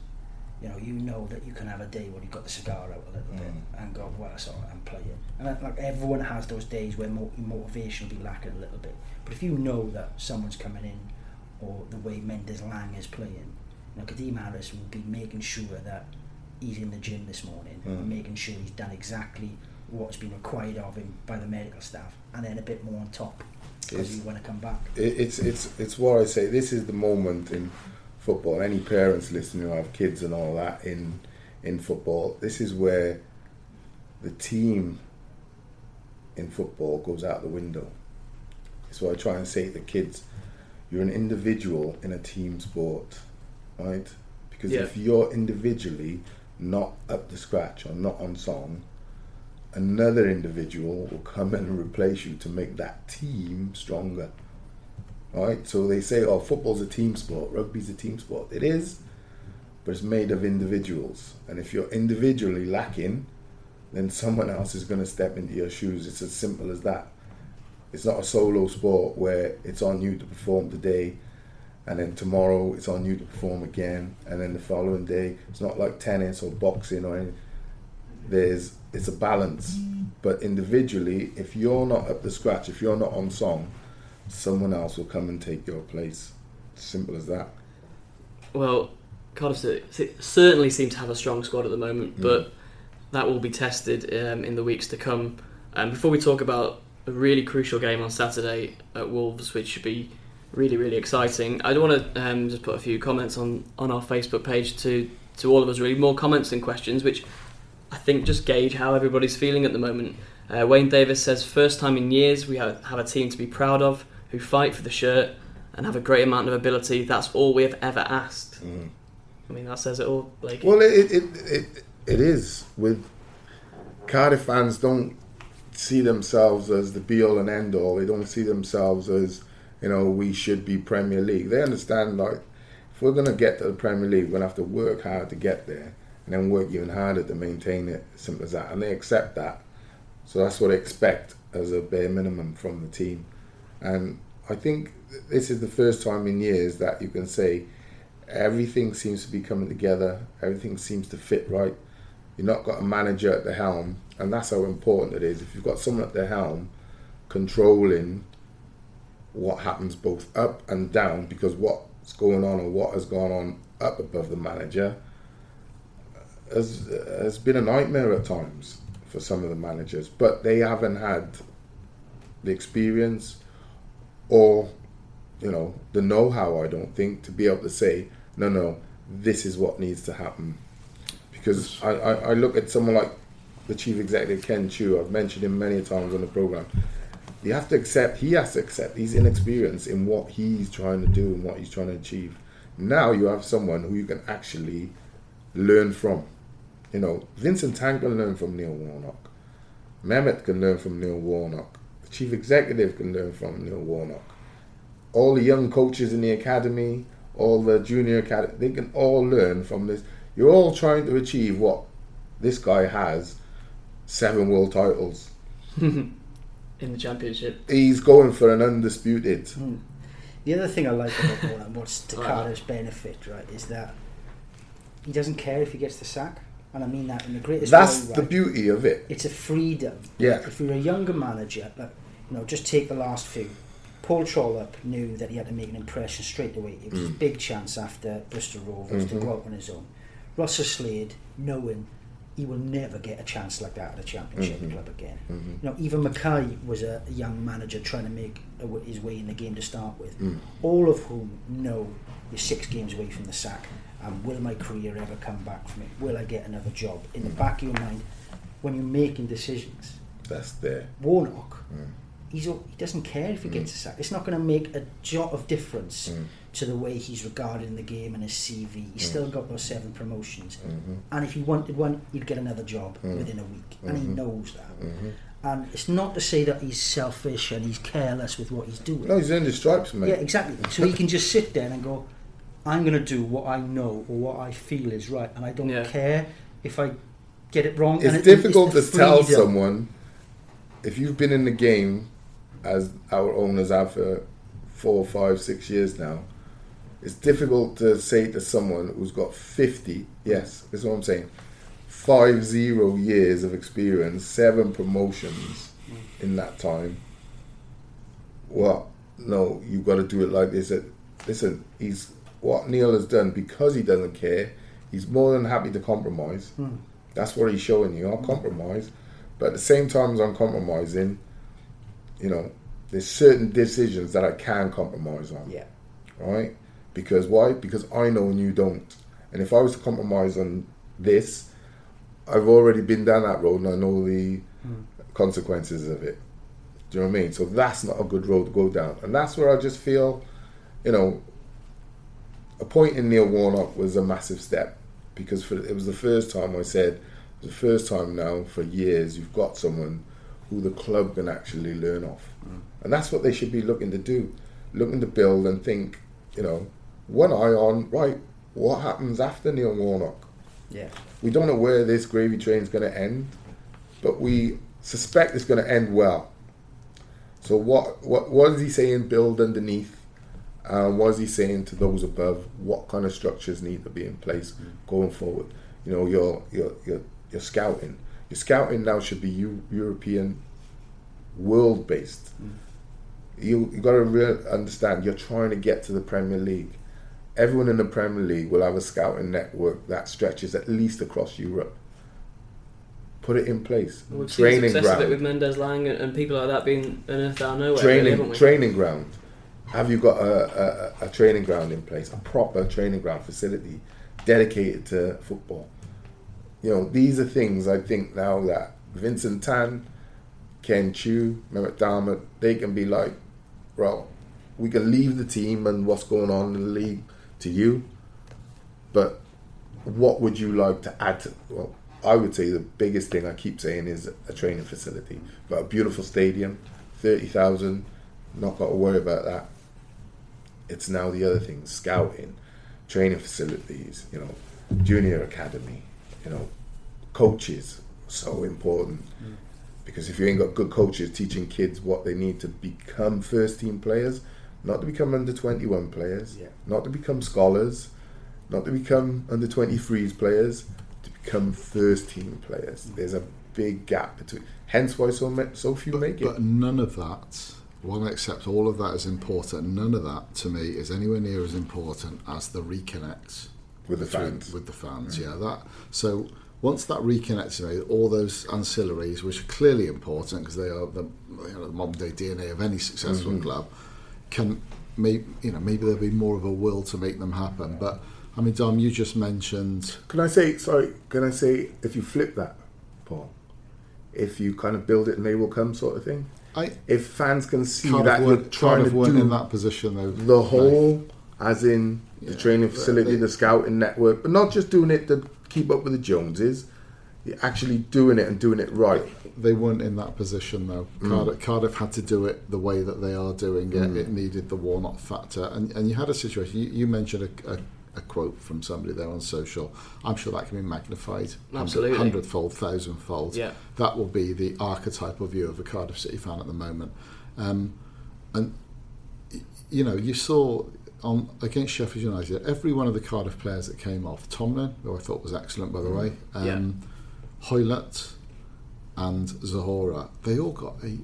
you know, you know that you can have a day when you've got the cigar out a little bit mm. and go, well, all right, I'm playing. And like everyone has those days where mo- motivation will be lacking a little bit. But if you know that someone's coming in, or the way Mendez-Laing is playing, you know, Kadeem Harris will be making sure that he's in the gym this morning and hmm. making sure he's done exactly what's been required of him by the medical staff, and then a bit more on top because It's- you want to come back. it's it's it's what I say. This is the moment in football. Any parents listening who have kids and all that in in football, this is where the team in football goes out the window. It's what I try and say to the kids. You're an individual in a team sport, right? Because Yeah. if you're individually not up to scratch or not on song, another individual will come and replace you to make that team stronger. Right? So they say, oh, football's a team sport, rugby's a team sport. It is, but it's made of individuals. And if you're individually lacking, then someone else is going to step into your shoes. It's as simple as that. It's not a solo sport where it's on you to perform today and then tomorrow it's on you to perform again and then the following day it's not like tennis or boxing or anything there's it's a balance. But individually, if you're not up to scratch, if you're not on song, someone else will come and take your place. Simple as that. Well, Cardiff certainly seem to have a strong squad at the moment, but that will be tested um, in the weeks to come. And before we talk about a really crucial game on Saturday at Wolves, which should be really, really exciting, I do want to um, just put a few comments on, on our Facebook page to, to all of us, really. More comments than questions, which I think just gauge how everybody's feeling at the moment. Uh, Wayne Davis says, First time in years we have, have a team to be proud of, who fight for the shirt and have a great amount of ability. That's all we have ever asked. I mean, that says it all, Blake. Well, it it, it it is with Cardiff fans don't see themselves as the be all and end all. They don't see themselves as you know we should be Premier League. They understand like if we're gonna get to the Premier League, we're gonna have to work hard to get there, and then work even harder to maintain it. Simple as that, and they accept that. So that's what they expect as a bare minimum from the team, and I think this is the first time in years that you can say everything seems to be coming together. Everything seems to fit right. You've not got a manager at the helm, and that's how important it is. If you've got someone at the helm controlling what happens both up and down, because what's going on or what has gone on up above the manager has, has been a nightmare at times for some of the managers, but they haven't had the experience or you know the know-how i don't think to be able to say no no this is what needs to happen. Because I, I, I look at someone like the chief executive ken choo. I've mentioned him many times on the program you have to accept he has to accept he's inexperienced in what he's trying to do and what he's trying to achieve. Now you have someone who you can actually learn from. You know vincent tan can learn from neil warnock. Mehmet can learn from neil warnock. The chief executive can learn from neil warnock. All the young coaches in the academy, all the junior academy, they can all learn from this. You're all trying to achieve what this guy has seven world titles. in the championship. He's going for an undisputed. Hmm. The other thing I like about Warner, what's Right. Benefit, right, is that he doesn't care if he gets the sack, and I mean that in the greatest That's way. the right? beauty of it. It's a freedom. Yeah. If you're a younger manager, like you know, just take the last few. Paul Trollope knew that he had to make an impression straight away. It was a mm. big chance after Bristol Rovers to mm-hmm. go out on his own. Russell Slade, knowing he will never get a chance like that at a championship mm-hmm. club again. Mm-hmm. You know, even Mackay was a, young manager trying to make his way in the game to start with. Mm. All of whom know you're six games away from the sack. And will my career ever come back from it? Will I get another job? In the back of your mind, when you're making decisions, That's there. Warnock, mm. he's he doesn't care if he mm. gets a sack. It's not going to make a jot of difference to the way he's regarded in the game and his CV. He's mm. still got those seven promotions, mm-hmm. and if he wanted one, he'd get another job mm. within a week, and he mm-hmm. knows that. Mm-hmm. And it's not to say that he's selfish and he's careless with what he's doing. No, he's earned his stripes, mate. Yeah, exactly. So he can just sit there and go, I'm going to do what I know or what I feel is right, and I don't Yeah. care if I get it wrong. It's and it- difficult the to tell someone if you've been in the game as our owners have for four, five, six years now. It's difficult to say to someone who's got fifty. Yes, that's what I'm saying. Five zero years of experience, seven promotions in that time. Well, no, you've got to do it like this. Listen, he's what Neil has done because he doesn't care. He's more than happy to compromise. Hmm. That's what he's showing you. I'll compromise, but at the same time as I'm compromising, you know, there's certain decisions that I can compromise on. Yeah. Right? Because why? Because I know and you don't. And if I was to compromise on this, I've already been down that road and I know the hmm. consequences of it. Do you know what I mean? So that's not a good road to go down. And that's where I just feel, you know, appointing Neil Warnock was a massive step because for, it was the first time I said, the first time now for years you've got someone who the club can actually learn off. Hmm. And that's what they should be looking to do, looking to build and think, you know, one eye on, right, what happens after Neil Warnock? Yeah. We don't know where this gravy train is going to end, but we suspect it's going to end well. So what what what is he saying? Build underneath. Um, what is he saying to those above? What kind of structures need to be in place going forward? You know, your your your your scouting. Your scouting now should be U- European, world based. You you got to real understand. You're trying to get to the Premier League. Everyone in the Premier League will have a scouting network that stretches at least across Europe. Put it in place. We've training ground. of it with Mendez-Laing and, and people like that being unearthed out of nowhere. training haven't training ground. Have you got a, a, a training ground in place, a proper training ground facility dedicated to football? You know, these are things I think now that Vincent Tan, Ken Choo, Mehmet Dalman, they can be like, well, we can leave the team and what's going on in the league to you, but what would you like to add to? Well, I would say the biggest thing I keep saying is a training facility. but a beautiful stadium, thirty thousand. Not got to worry about that. It's now the other things: scouting, training facilities. You know, junior academy. You know, coaches so important mm. because if you ain't got good coaches teaching kids what they need to become first team players, not to become under twenty one players, Yeah. not to become scholars, not to become under 23s players, to become first team players. There's a big gap between. Hence why so ma- so few make it. But none of that, one except all of that is important. None of that to me is anywhere near as important as the reconnect With the between- fans. With the fans, yeah. That so once that reconnects made, all those ancillaries, which are clearly important because they are the you know the modern day DNA of any successful Mm-hmm. club, can maybe you know maybe there'll be more of a will to make them happen. But I mean, Dom, you just mentioned Can I say sorry? Can I say if you flip that, Paul? If you kind of build it and they will come, sort of thing. I If fans can see that you're trying to do in that position though. the whole, as in the Yeah. training facility, They- the scouting network, but not just doing it to keep up with the Joneses. You're actually doing it and doing it right. They weren't in that position though. Mm. Cardiff, Cardiff had to do it the way that they are doing it. It needed the Warnock factor, and and you had a situation. You, you mentioned a, a, a quote from somebody there on social. I'm sure that can be magnified Absolutely. hundredfold, thousandfold. Yeah. that will be the archetypal view of a Cardiff City fan at the moment. Um, and you know, you saw on against Sheffield United, every one of the Cardiff players that came off, Tomlin, who I thought was excellent by the way, um, Yeah. Hoilett and Zohore, they all got a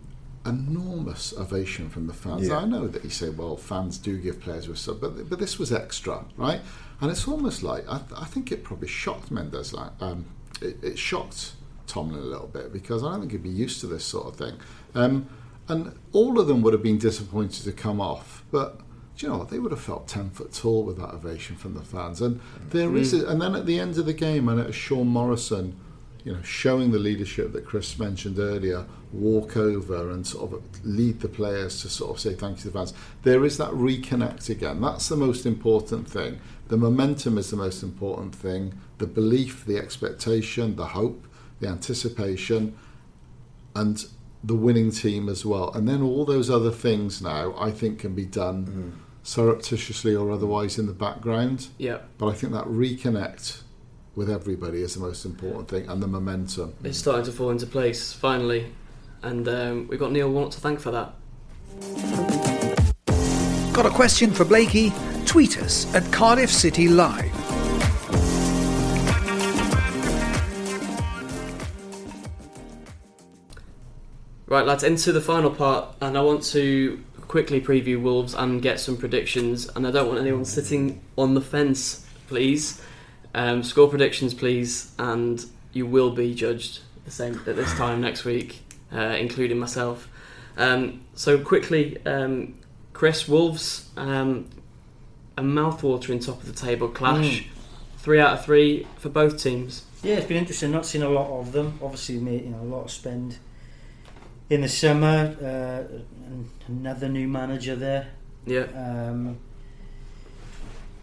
enormous ovation from the fans. Yeah. I know that you say, well, fans do give players a sub, but but this was extra, right? And it's almost like I, I think it probably shocked Mendez, like um, it, it shocked Tomlin a little bit because I don't think he'd be used to this sort of thing. Um, and all of them would have been disappointed to come off, but do you know what? They would have felt ten foot tall with that ovation from the fans. And there is, a, and then at the end of the game, and it was Sean Morrison, you know, showing the leadership that Chris mentioned earlier, walk over and sort of lead the players to sort of say thank you to the fans. There is that reconnect again. That's the most important thing. The momentum is the most important thing. The belief, the expectation, the hope, the anticipation, and the winning team as well. And then all those other things now, I think, can be done mm. surreptitiously or otherwise in the background. Yeah, But I think that reconnect with everybody is the most important thing, and the momentum. it's starting to fall into place finally, and um, we've got Neil Warnock to thank for that. Got a question for Blakey? Tweet us at Cardiff City Live. Right, lads, into the final part, and I want to quickly preview Wolves and get some predictions. And I don't want anyone sitting on the fence, please. Um, score predictions, please, and you will be judged the same at this time next week, uh, including myself. Um, so quickly, um, Chris Wolves, um, a mouthwatering top of the table clash, three out of three for both teams. Yeah, it's been interesting. Not seen a lot of them. Obviously, made you know a lot of spend in the summer. Uh, and another new manager there. Yeah, Um,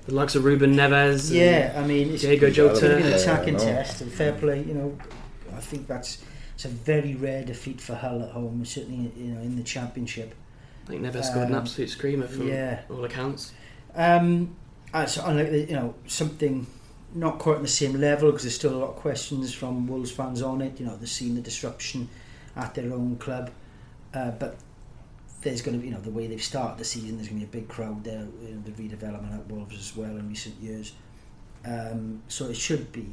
the likes of Ruben Neves. and yeah, I mean, it's Diego it's going to be an attacking Yeah, test and fair play. You know, I think that's it's a very rare defeat for Hull at home. Certainly, you know, in the championship. I think Neves scored an Um, absolute screamer from yeah. all accounts. Um, so unlike the- you know something not quite on the same level because there's still a lot of questions from Wolves fans on it. You know, they've seen the disruption at their own club, uh, but there's going to be you know the way they've started the season. There's going to be a big crowd there. You know, the redevelopment at Wolves as well in recent years. Um, so it should be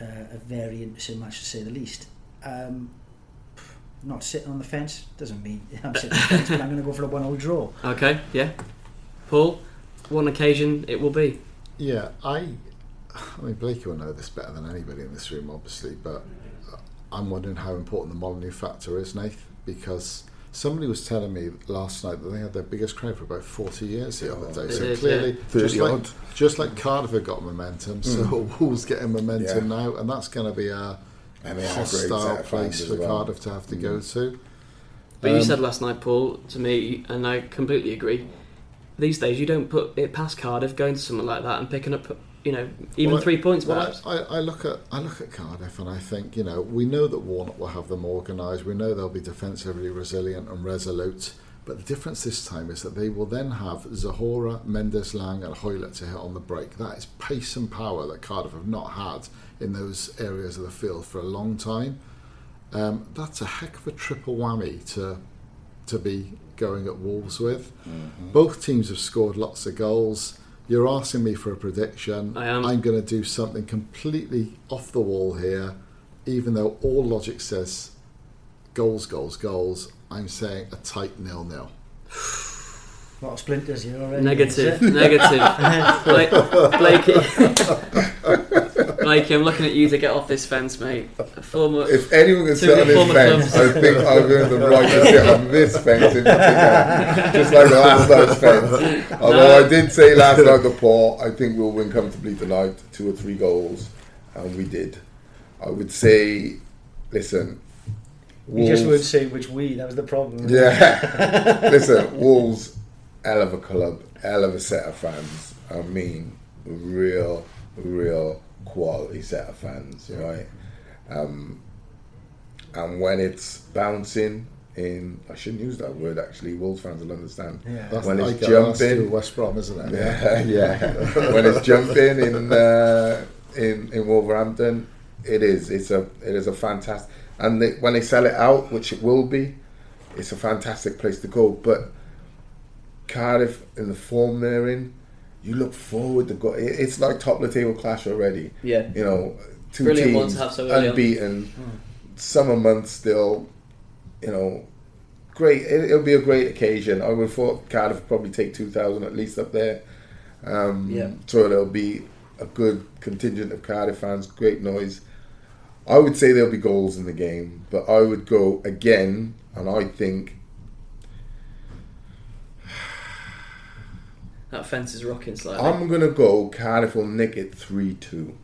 uh, a very interesting match to say the least. Um, not sitting on the fence doesn't mean I'm sitting on the fence, but I'm going to go for a one-all draw. Okay, yeah. Paul, one occasion it will be. Yeah, I. I mean, Blakey will know this better than anybody in this room, obviously, but I'm wondering how important the Molyneux factor is, Nath, because somebody was telling me last night that they had their biggest crowd for about 40 years the other day. So is, clearly, yeah. just 30 like, odd. just like Cardiff have got momentum, so Wolves getting momentum Yeah. now, and that's going to be a And a hostile place for well. Cardiff to have to go to. But you Um, said last night, Paul, to me, and I completely agree. These days, you don't put it past Cardiff going to something like that and picking up, you know, even Well, three points. Well, perhaps. I, I, I look at I look at Cardiff and I think you know we know that Warnock will have them organised. We know they'll be defensively resilient and resolute. But the difference this time is that they will then have Zohore, Mendes Lang, and Hoilett to hit on the break. That is pace and power that Cardiff have not had in those areas of the field for a long time. Um, that's a heck of a triple whammy to to be going at Wolves with. Mm-hmm. Both teams have scored lots of goals. You're asking me for a prediction. I am. I'm going to do something completely off the wall here, even though all logic says goals, goals, goals. I'm saying a tight nil-nil. A lot of splinters here already. Negative, negative. Bla- Blakey. Blakey, I'm looking at you to get off this fence, mate. Former, If anyone can Two sit on this former fence, clubs. I think I've earned the right to sit on this fence in particular, just like the last night's fence. Although No. I did say last night to Paul, I think we'll win comfortably tonight, two or three goals, and we did. I would say, listen, You just Wolves- wouldn't say which we. That was the problem. Yeah. Listen, Wolves, hell of a club, hell of a set of fans. I mean, real, real quality set of fans, right? Um, and when it's bouncing in, I shouldn't use that word actually, Wolves fans will understand. Yeah. That's When it's get jumping, West Brom, isn't it? yeah, yeah. when it's jumping in uh, in in Wolverhampton, it is. It's a it is a fantastic. And they, when they sell it out, which it will be, it's a fantastic place to go. But Cardiff in the form they're in, you look forward to go. it- It's like top of the table clash already. yeah. You know, two Brilliant teams have so early on. unbeaten. Summer months still, you know, great. It, it'll be a great occasion. I would have thought Cardiff would probably take two thousand at least up there. Um, Yeah. So there'll be a good contingent of Cardiff fans. Great noise. I would say there'll be goals in the game, but I would go again, and I think That fence is rocking slightly. I'm gonna go. Cardiff will nick it three two.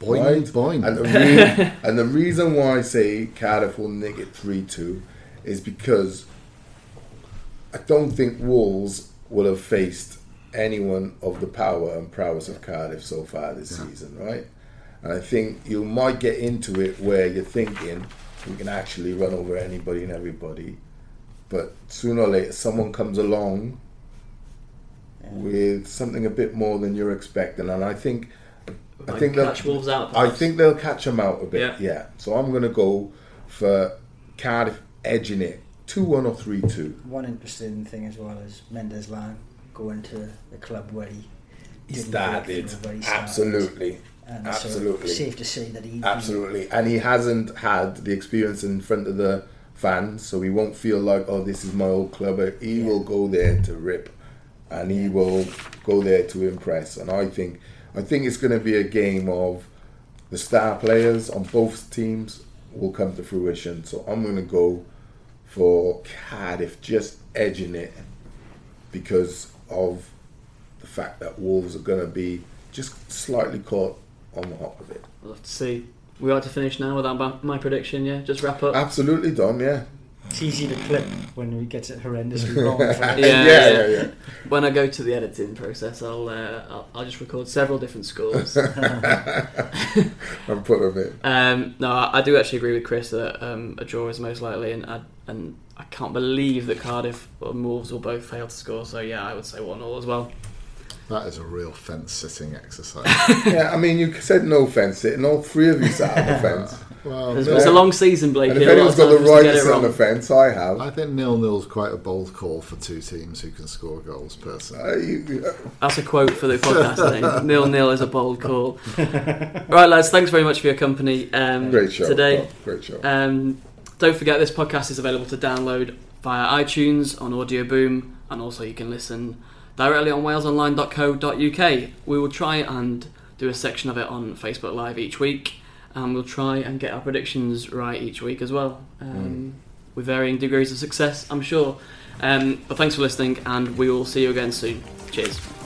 Boing, Right? boing. And the, re- and the reason why I say Cardiff will nick it 3 2 is because I don't think Wolves will have faced anyone of the power and prowess of Cardiff so far this season, right? And I think you might get into it where you're thinking we can actually run over anybody and everybody, but sooner or later someone comes along with something a bit more than you're expecting, and I think. I Might think they'll- catch Wolves out. I think they'll catch them out a bit. Yeah. Yeah. So I'm going to go for Cardiff edging it two one or three two. One interesting thing as well is Mendez-Laing going to the club where he He didn't started where he absolutely, And absolutely. So safe to say that he absolutely, and he hasn't had the experience in front of the fans, so he won't feel like oh this is my old club. He Yeah. will go there to rip, and he will go there to impress. And I think I think it's going to be a game of the star players on both teams will come to fruition. So I'm going to go for Cardiff just edging it because of the fact that Wolves are going to be just slightly caught on the hop of it. We'll have to see. We like to finish now with my, my prediction, yeah? Just wrap up. Absolutely, Dom. Yeah. It's easy to clip when he gets it horrendously wrong. Yeah, yeah, yeah. yeah, yeah. When I go to the editing process, I'll, uh, I'll I'll just record several different scores. I'm put them in. um, no, I, I do actually agree with Chris that um, a draw is most likely, and I, and I can't believe that Cardiff or Wolves will both fail to score. So yeah, I would say one all as well. That is a real fence sitting exercise. Yeah, I mean, you said no fence sitting. All three of you sat on the fence. Well, It's, nil- it's a long season, Blake. And if here, a lot anyone's of got the time for us to get on the fence, I have. I think nil nil's quite a bold call for two teams who can score goals. Personally, Uh, That's a quote for the podcast. I think. Nil nil is a bold call. right, lads. Thanks very much for your company um, great show. today. Bob, Great show. Um, don't forget this podcast is available to download via iTunes on Audio Boom, and also you can listen directly on walesonline.co.uk. We will try and do a section of it on Facebook Live each week, and we'll try and get our predictions right each week as well, um, with varying degrees of success, I'm sure. Um, but thanks for listening, and we will see you again soon. Cheers.